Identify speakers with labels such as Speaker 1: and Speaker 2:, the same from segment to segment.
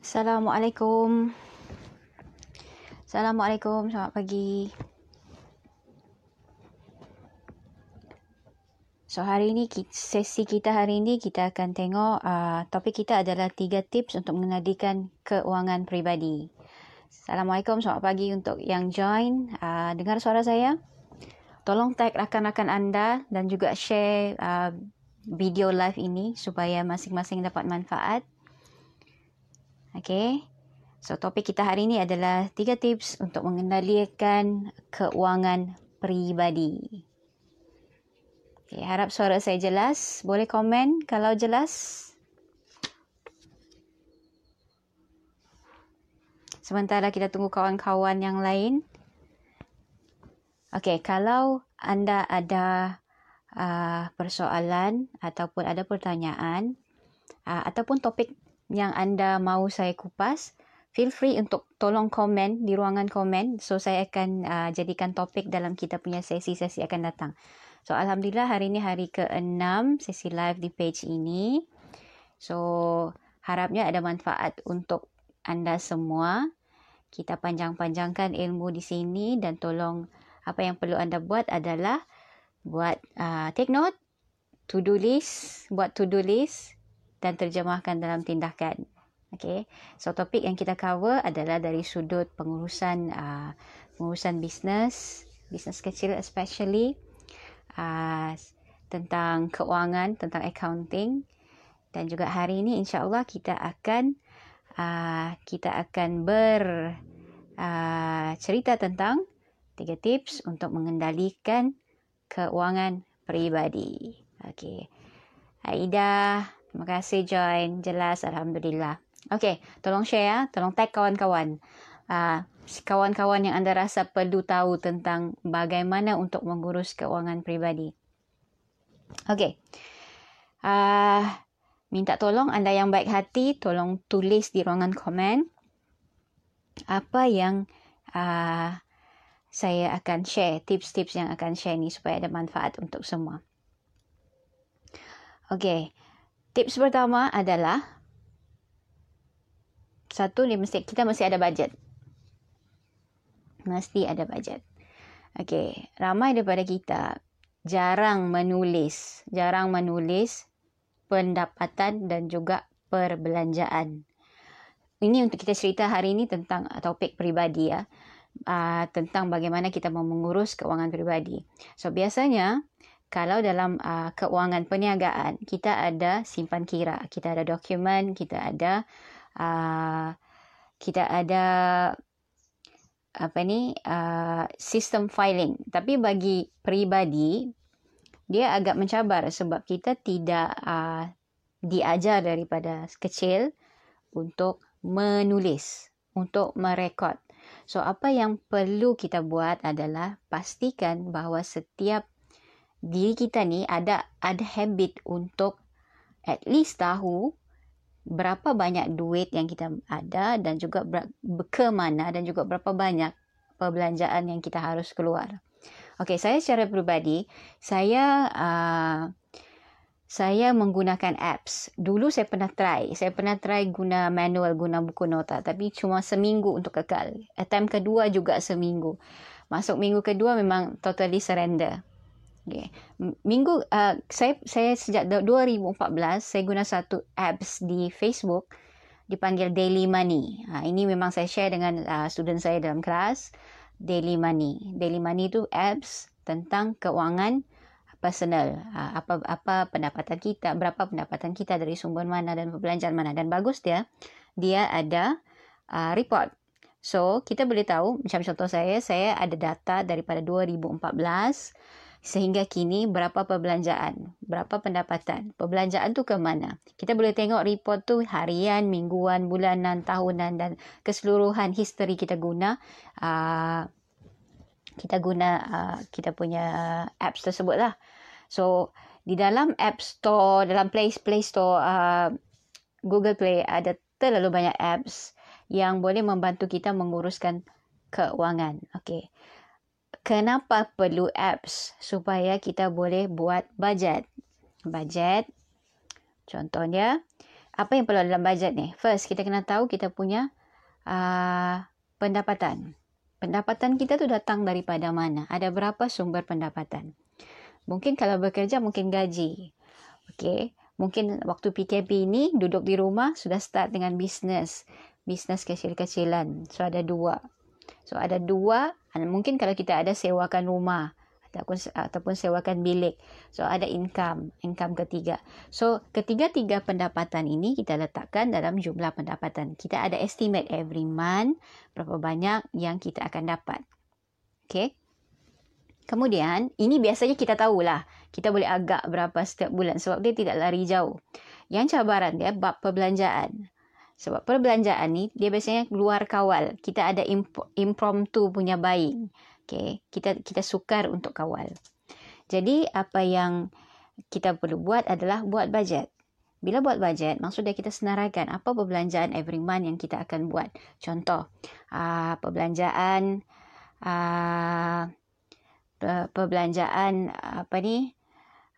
Speaker 1: Assalamualaikum. Assalamualaikum. Selamat pagi. So hari ini sesi kita hari ini kita akan tengok uh, topik kita adalah tiga tips untuk mengendalikan keuangan peribadi. Assalamualaikum, selamat pagi untuk yang join. Uh, dengar suara saya? Tolong tag rakan-rakan anda dan juga share uh, video live ini supaya masing-masing dapat manfaat. Okay. So topik kita hari ini adalah tiga tips untuk mengendalikan keuangan peribadi. Okay, harap suara saya jelas. Boleh komen kalau jelas. Sementara kita tunggu kawan-kawan yang lain. Okey, kalau anda ada uh, persoalan ataupun ada pertanyaan uh, ataupun topik yang anda mahu saya kupas, feel free untuk tolong komen di ruangan komen. So, saya akan uh, jadikan topik dalam kita punya sesi-sesi akan datang. So Alhamdulillah hari ini hari ke-6 sesi live di page ini. So harapnya ada manfaat untuk anda semua. Kita panjang-panjangkan ilmu di sini dan tolong apa yang perlu anda buat adalah buat uh, take note, to-do list, buat to-do list dan terjemahkan dalam tindakan. Okay, so topik yang kita cover adalah dari sudut pengurusan uh, pengurusan bisnes, bisnes kecil especially uh, tentang keuangan, tentang accounting dan juga hari ini insya-Allah kita akan uh, kita akan ber uh, cerita tentang tiga tips untuk mengendalikan keuangan peribadi. Okey. Aida, terima kasih join. Jelas alhamdulillah. Okey, tolong share ya, tolong tag kawan-kawan. Uh, kawan-kawan yang anda rasa perlu tahu tentang bagaimana untuk mengurus keuangan pribadi. Okey. Uh, minta tolong anda yang baik hati tolong tulis di ruangan komen apa yang uh, saya akan share tips-tips yang akan share ni supaya ada manfaat untuk semua. Okey. Tips pertama adalah satu ni mesti kita mesti ada budget mesti ada bajet. Okey, ramai daripada kita jarang menulis, jarang menulis pendapatan dan juga perbelanjaan. Ini untuk kita cerita hari ini tentang topik peribadi ya. Uh, tentang bagaimana kita mengurus keuangan peribadi. So biasanya kalau dalam uh, keuangan perniagaan kita ada simpan kira, kita ada dokumen, kita ada uh, kita ada apa ni uh, sistem filing. Tapi bagi peribadi dia agak mencabar sebab kita tidak uh, diajar daripada kecil untuk menulis untuk merekod. So apa yang perlu kita buat adalah pastikan bahawa setiap diri kita ni ada ada habit untuk at least tahu berapa banyak duit yang kita ada dan juga ke mana dan juga berapa banyak perbelanjaan yang kita harus keluar. Okey, saya secara peribadi, saya uh, saya menggunakan apps. Dulu saya pernah try. Saya pernah try guna manual, guna buku nota. Tapi cuma seminggu untuk kekal. Attempt kedua juga seminggu. Masuk minggu kedua memang totally surrender. Okay. Minggu uh, saya saya sejak 2014 saya guna satu apps di Facebook dipanggil Daily Money. Ha, ini memang saya share dengan uh, student saya dalam kelas Daily Money. Daily Money itu apps tentang keuangan personal. Ha, apa apa pendapatan kita, berapa pendapatan kita dari sumber mana dan perbelanjaan mana dan bagus dia dia ada uh, report. So, kita boleh tahu macam contoh saya, saya ada data daripada 2014 sehingga kini berapa perbelanjaan, berapa pendapatan. Perbelanjaan tu ke mana? Kita boleh tengok report tu harian, mingguan, bulanan, tahunan dan keseluruhan history kita guna uh, kita guna uh, kita punya apps tersebut lah. So di dalam App Store, dalam Play Play Store, uh, Google Play ada terlalu banyak apps yang boleh membantu kita menguruskan keuangan. Okay kenapa perlu apps supaya kita boleh buat budget. Budget contohnya apa yang perlu dalam bajet ni? First, kita kena tahu kita punya uh, pendapatan. Pendapatan kita tu datang daripada mana? Ada berapa sumber pendapatan? Mungkin kalau bekerja, mungkin gaji. Okay. Mungkin waktu PKP ini, duduk di rumah, sudah start dengan bisnes. Bisnes kecil-kecilan. So, ada dua. So, ada dua. Mungkin kalau kita ada sewakan rumah ataupun ataupun sewakan bilik. So ada income, income ketiga. So ketiga-tiga pendapatan ini kita letakkan dalam jumlah pendapatan. Kita ada estimate every month berapa banyak yang kita akan dapat. Okay. Kemudian, ini biasanya kita tahulah. Kita boleh agak berapa setiap bulan sebab dia tidak lari jauh. Yang cabaran dia bab perbelanjaan. Sebab perbelanjaan ni dia biasanya keluar kawal. Kita ada impromptu punya buying. Okay, kita kita sukar untuk kawal. Jadi apa yang kita perlu buat adalah buat bajet. Bila buat bajet, maksudnya kita senaraikan apa perbelanjaan every month yang kita akan buat. Contoh, uh, perbelanjaan uh, perbelanjaan apa ni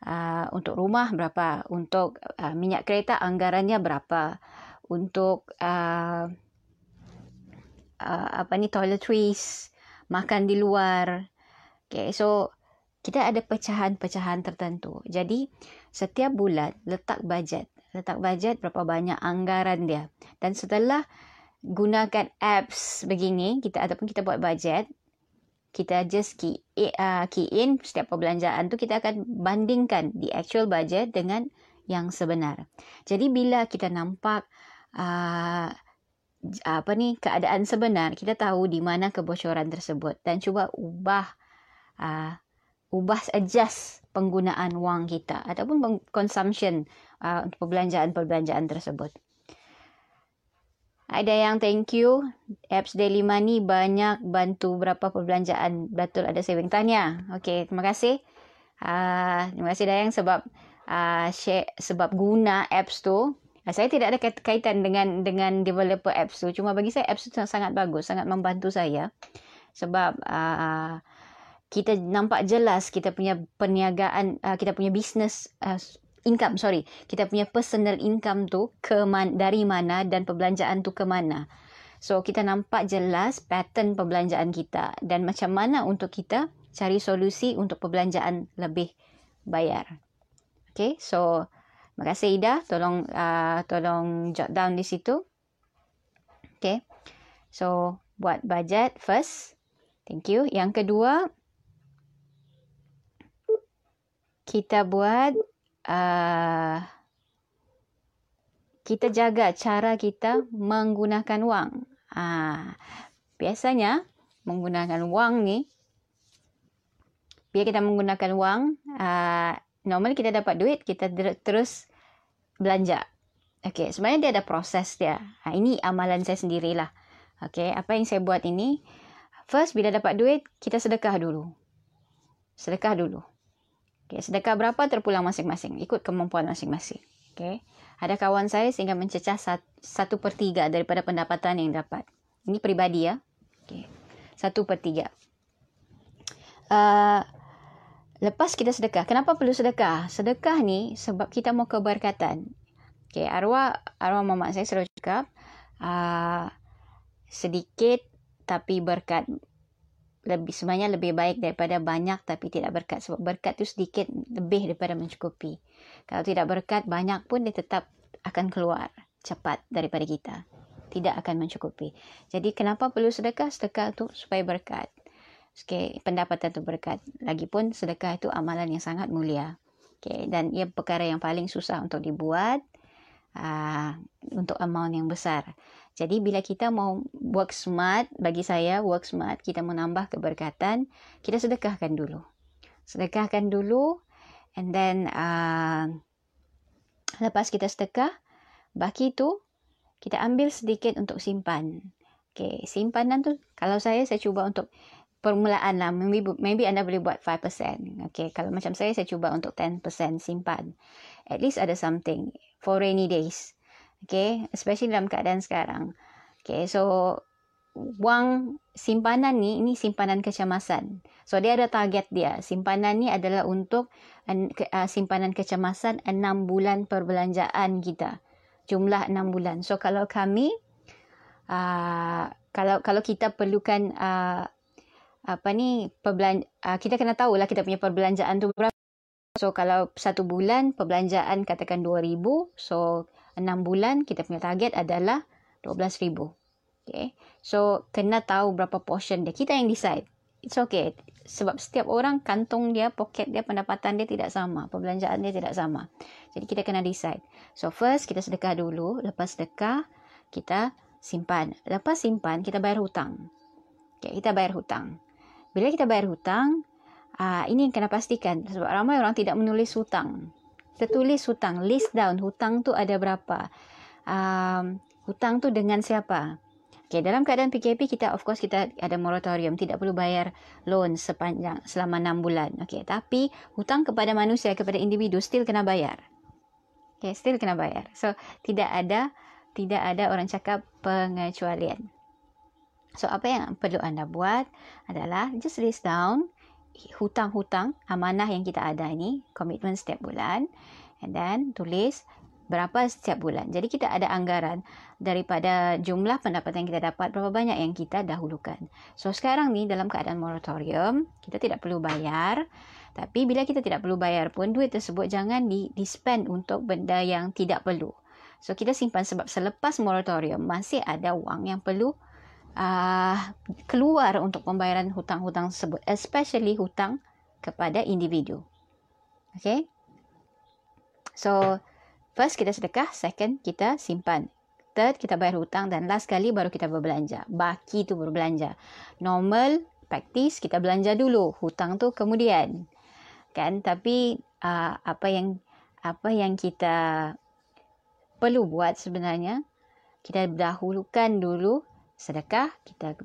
Speaker 1: uh, untuk rumah berapa, untuk uh, minyak kereta anggarannya berapa, untuk uh, uh, apa ni toiletries makan di luar. Okay, so kita ada pecahan-pecahan tertentu. Jadi setiap bulan letak bajet, letak bajet berapa banyak anggaran dia. Dan setelah gunakan apps begini, kita ataupun kita buat bajet, kita just key, uh, key in setiap perbelanjaan tu kita akan bandingkan di actual budget dengan yang sebenar. Jadi bila kita nampak uh, apa ni keadaan sebenar kita tahu di mana kebocoran tersebut dan cuba ubah uh, ubah adjust penggunaan wang kita ataupun consumption uh, untuk perbelanjaan-perbelanjaan tersebut. Ada yang thank you apps Daily Money banyak bantu berapa perbelanjaan betul ada saving tanya. Okey, terima kasih. Uh, terima kasih Dayang sebab uh, share sebab guna apps tu saya tidak ada kaitan dengan dengan developer apps tu. Cuma bagi saya apps tu sangat bagus, sangat membantu saya. Sebab uh, kita nampak jelas kita punya perniagaan, uh, kita punya business uh, income, sorry. Kita punya personal income tu ke man, dari mana dan perbelanjaan tu ke mana. So kita nampak jelas pattern perbelanjaan kita dan macam mana untuk kita cari solusi untuk perbelanjaan lebih bayar. Okay, so Terima kasih Ida. Tolong uh, tolong jot down di situ. Okay. So, buat budget first. Thank you. Yang kedua, kita buat uh, kita jaga cara kita menggunakan wang. Uh, biasanya menggunakan wang ni bila kita menggunakan wang uh, normal kita dapat duit, kita terus belanja. Okay, sebenarnya dia ada proses dia. Ha, ini amalan saya sendirilah. Okay, apa yang saya buat ini, first bila dapat duit, kita sedekah dulu. Sedekah dulu. Okay, sedekah berapa terpulang masing-masing. Ikut kemampuan masing-masing. Okay. Ada kawan saya sehingga mencecah satu per tiga daripada pendapatan yang dapat. Ini peribadi ya. Okay. Satu per tiga. Uh, Lepas kita sedekah. Kenapa perlu sedekah? Sedekah ni sebab kita mau keberkatan. Okay, arwah, arwah mamak saya selalu cakap, uh, sedikit tapi berkat. Lebih, sebenarnya lebih baik daripada banyak tapi tidak berkat. Sebab berkat tu sedikit lebih daripada mencukupi. Kalau tidak berkat, banyak pun dia tetap akan keluar cepat daripada kita. Tidak akan mencukupi. Jadi kenapa perlu sedekah? Sedekah tu supaya berkat. Okay, pendapatan itu berkat. Lagipun sedekah itu amalan yang sangat mulia. Okay, dan ia perkara yang paling susah untuk dibuat uh, untuk amount yang besar. Jadi bila kita mau work smart, bagi saya work smart, kita mau nambah keberkatan, kita sedekahkan dulu. Sedekahkan dulu and then uh, lepas kita sedekah, baki itu kita ambil sedikit untuk simpan. Okay, simpanan tu kalau saya saya cuba untuk permulaan lah. Maybe, maybe anda boleh buat 5%. Okay. Kalau macam saya, saya cuba untuk 10% simpan. At least ada something for rainy days. Okay. Especially dalam keadaan sekarang. Okay. So, wang simpanan ni, ini simpanan kecemasan. So, dia ada target dia. Simpanan ni adalah untuk uh, simpanan kecemasan 6 bulan perbelanjaan kita. jumlah 6 bulan. So kalau kami uh, kalau kalau kita perlukan uh, apa ni perbelan uh, kita kena tahu lah kita punya perbelanjaan tu berapa. So kalau satu bulan perbelanjaan katakan 2000, so 6 bulan kita punya target adalah 12000. Okay. So kena tahu berapa portion dia. Kita yang decide. It's okay sebab setiap orang kantong dia, poket dia, pendapatan dia tidak sama. Perbelanjaan dia tidak sama. Jadi kita kena decide. So first kita sedekah dulu. Lepas sedekah kita simpan. Lepas simpan kita bayar hutang. Okay, kita bayar hutang. Bila kita bayar hutang, uh, ini kena pastikan. Sebab ramai orang tidak menulis hutang. Kita tulis hutang. List down hutang tu ada berapa. Um, hutang tu dengan siapa. Okay, dalam keadaan PKP kita of course kita ada moratorium, tidak perlu bayar loan sepanjang selama 6 bulan. Okay, tapi hutang kepada manusia kepada individu still kena bayar. Okay, still kena bayar. So tidak ada tidak ada orang cakap pengecualian. So apa yang perlu anda buat adalah just list down hutang-hutang amanah yang kita ada ini, komitmen setiap bulan and then tulis berapa setiap bulan. Jadi kita ada anggaran daripada jumlah pendapatan yang kita dapat berapa banyak yang kita dahulukan. So sekarang ni dalam keadaan moratorium, kita tidak perlu bayar. Tapi bila kita tidak perlu bayar pun duit tersebut jangan di, di spend untuk benda yang tidak perlu. So kita simpan sebab selepas moratorium masih ada wang yang perlu uh, keluar untuk pembayaran hutang-hutang tersebut. Especially hutang kepada individu. Okay. So First kita sedekah, second kita simpan. Third kita bayar hutang dan last kali baru kita berbelanja. Baki tu berbelanja. Normal practice kita belanja dulu, hutang tu kemudian. Kan? Tapi uh, apa yang apa yang kita perlu buat sebenarnya kita dahulukan dulu sedekah kita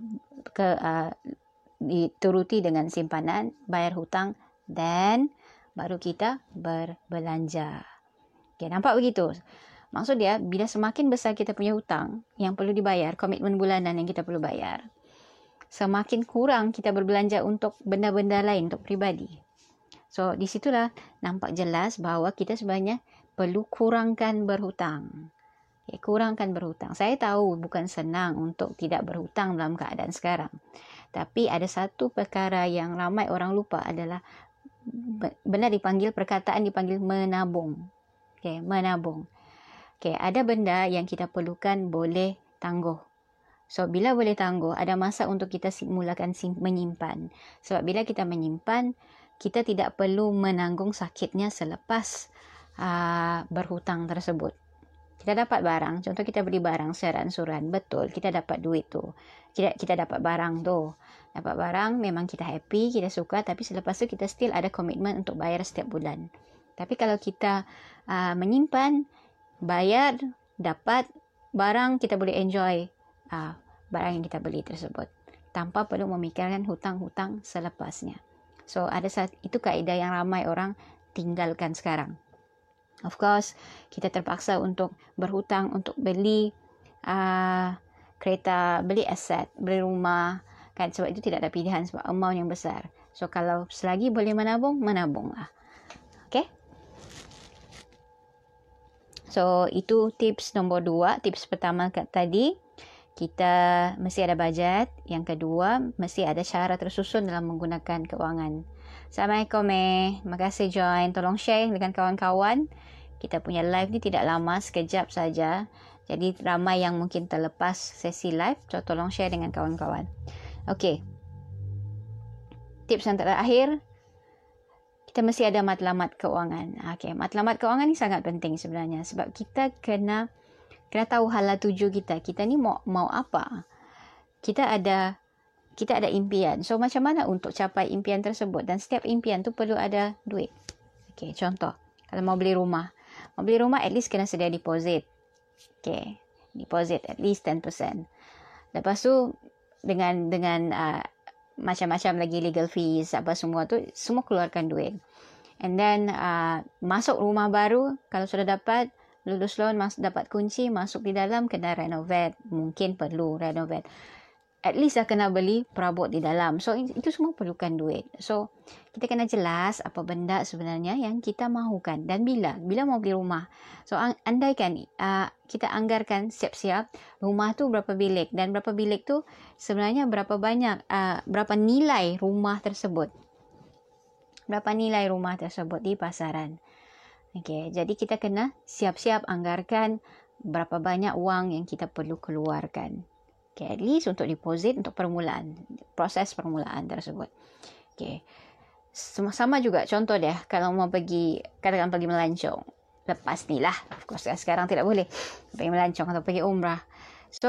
Speaker 1: ke uh, dituruti dengan simpanan bayar hutang dan baru kita berbelanja. Okay, nampak begitu? Maksud dia, bila semakin besar kita punya hutang yang perlu dibayar, komitmen bulanan yang kita perlu bayar, semakin kurang kita berbelanja untuk benda-benda lain, untuk pribadi. So, di situlah nampak jelas bahawa kita sebenarnya perlu kurangkan berhutang. Okay, kurangkan berhutang. Saya tahu bukan senang untuk tidak berhutang dalam keadaan sekarang. Tapi ada satu perkara yang ramai orang lupa adalah benar dipanggil perkataan dipanggil menabung. Okay, menabung. Okay, ada benda yang kita perlukan boleh tangguh. So, bila boleh tangguh, ada masa untuk kita mulakan menyimpan. Sebab bila kita menyimpan, kita tidak perlu menanggung sakitnya selepas uh, berhutang tersebut. Kita dapat barang, contoh kita beli barang seran-suran, betul, kita dapat duit tu. Kita, kita dapat barang tu. Dapat barang, memang kita happy, kita suka, tapi selepas tu kita still ada komitmen untuk bayar setiap bulan. Tapi kalau kita uh, menyimpan, bayar, dapat barang, kita boleh enjoy uh, barang yang kita beli tersebut. Tanpa perlu memikirkan hutang-hutang selepasnya. So, ada saat itu kaedah yang ramai orang tinggalkan sekarang. Of course, kita terpaksa untuk berhutang untuk beli uh, kereta, beli aset, beli rumah. Kan? Sebab itu tidak ada pilihan sebab amount yang besar. So, kalau selagi boleh menabung, menabunglah. Okay? So, itu tips nombor dua. Tips pertama kat tadi, kita mesti ada bajet. Yang kedua, mesti ada cara tersusun dalam menggunakan keuangan. Assalamualaikum eh. Terima kasih join. Tolong share dengan kawan-kawan. Kita punya live ni tidak lama, sekejap saja. Jadi ramai yang mungkin terlepas sesi live. So, tolong share dengan kawan-kawan. Okay. Tips yang terakhir, kita mesti ada matlamat keuangan. Okey, matlamat keuangan ni sangat penting sebenarnya sebab kita kena kena tahu hala tuju kita. Kita ni mau mau apa? Kita ada kita ada impian. So macam mana untuk capai impian tersebut dan setiap impian tu perlu ada duit. Okey, contoh kalau mau beli rumah. Mau beli rumah at least kena sedia deposit. Okey, deposit at least 10%. Lepas tu dengan dengan uh, macam-macam lagi legal fees apa semua tu semua keluarkan duit and then uh, masuk rumah baru kalau sudah dapat lulus loan mas dapat kunci masuk di dalam kena renovate mungkin perlu renovate at least dah kena beli perabot di dalam. So itu semua perlukan duit. So kita kena jelas apa benda sebenarnya yang kita mahukan dan bila bila mau beli rumah. So andaikan uh, kita anggarkan siap-siap rumah tu berapa bilik dan berapa bilik tu sebenarnya berapa banyak uh, berapa nilai rumah tersebut. Berapa nilai rumah tersebut di pasaran. Okay, jadi kita kena siap-siap anggarkan berapa banyak wang yang kita perlu keluarkan. Okay, at least untuk deposit untuk permulaan, proses permulaan tersebut. Okay. Sama juga contoh dia kalau mau pergi katakan pergi melancong lepas ni lah of course sekarang tidak boleh pergi melancong atau pergi umrah so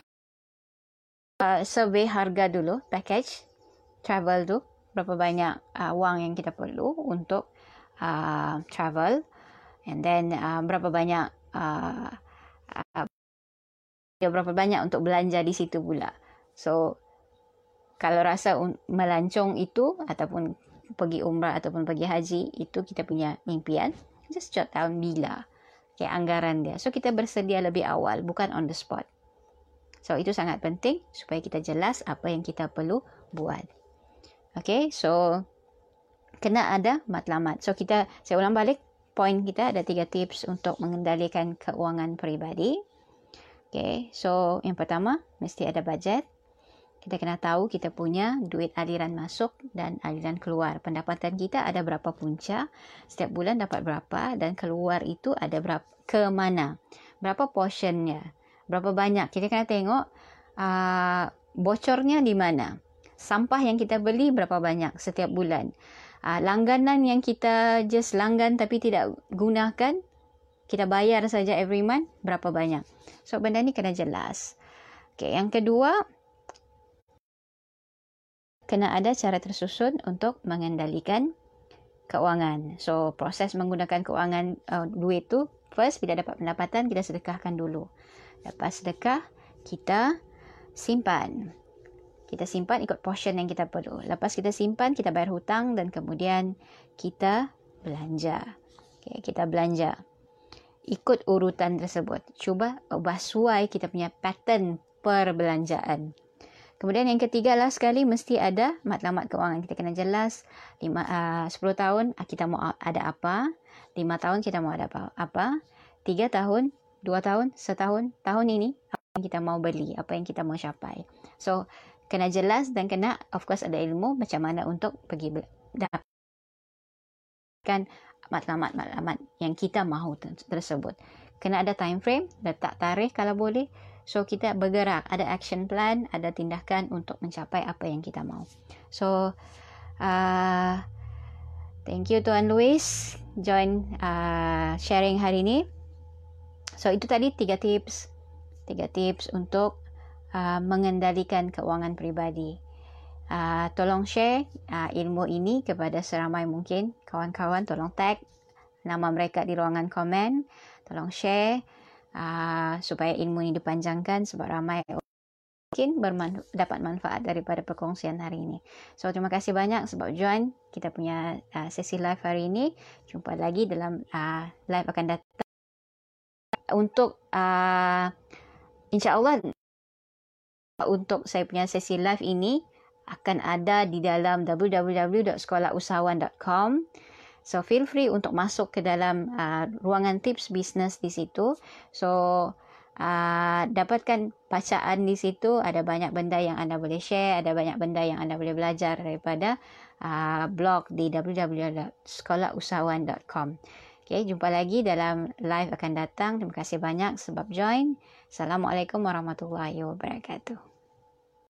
Speaker 1: uh, survey harga dulu package travel tu berapa banyak uh, wang yang kita perlu untuk uh, travel and then uh, berapa banyak uh, uh, berapa banyak untuk belanja di situ pula. So kalau rasa melancong itu ataupun pergi umrah ataupun pergi haji itu kita punya impian just jot down bila okay, anggaran dia. So kita bersedia lebih awal bukan on the spot. So itu sangat penting supaya kita jelas apa yang kita perlu buat. Okay, so kena ada matlamat. So kita saya ulang balik poin kita ada tiga tips untuk mengendalikan keuangan peribadi. Okay, so yang pertama mesti ada budget. Kita kena tahu kita punya duit aliran masuk dan aliran keluar. Pendapatan kita ada berapa punca, setiap bulan dapat berapa dan keluar itu ada berapa ke mana. Berapa portionnya, berapa banyak. Kita kena tengok uh, bocornya di mana. Sampah yang kita beli berapa banyak setiap bulan. Uh, langganan yang kita just langgan tapi tidak gunakan kita bayar saja every month berapa banyak. So benda ni kena jelas. Okay, yang kedua kena ada cara tersusun untuk mengendalikan keuangan. So proses menggunakan keuangan uh, duit tu first bila dapat pendapatan kita sedekahkan dulu. Lepas sedekah kita simpan. Kita simpan ikut portion yang kita perlu. Lepas kita simpan kita bayar hutang dan kemudian kita belanja. Okay, kita belanja ikut urutan tersebut. Cuba ubah suai kita punya pattern perbelanjaan. Kemudian yang ketiga lah sekali mesti ada matlamat keuangan. Kita kena jelas lima, uh, 10 tahun ah, kita mau ada apa. 5 tahun kita mau ada apa. apa 3 tahun, 2 tahun, setahun, tahun ini apa yang kita mau beli. Apa yang kita mau capai. So, kena jelas dan kena of course ada ilmu macam mana untuk pergi dapatkan matlamat-matlamat yang kita mahu tersebut. Kena ada time frame, letak tarikh kalau boleh. So kita bergerak, ada action plan, ada tindakan untuk mencapai apa yang kita mahu. So uh, thank you Tuan Louis join uh, sharing hari ini. So itu tadi tiga tips, tiga tips untuk uh, mengendalikan keuangan pribadi uh, tolong share uh, ilmu ini kepada seramai mungkin kawan-kawan tolong tag nama mereka di ruangan komen tolong share uh, supaya ilmu ini dipanjangkan sebab ramai mungkin dapat manfaat daripada perkongsian hari ini. So terima kasih banyak sebab join kita punya uh, sesi live hari ini. Jumpa lagi dalam uh, live akan datang untuk uh, insya-Allah untuk saya punya sesi live ini akan ada di dalam www.sekolahusahawan.com. So feel free untuk masuk ke dalam uh, ruangan tips bisnes di situ. So uh, dapatkan bacaan di situ. Ada banyak benda yang anda boleh share. Ada banyak benda yang anda boleh belajar daripada uh, blog di www.sekolahusahawan.com. Okay, jumpa lagi dalam live akan datang. Terima kasih banyak sebab join. Assalamualaikum warahmatullahi wabarakatuh.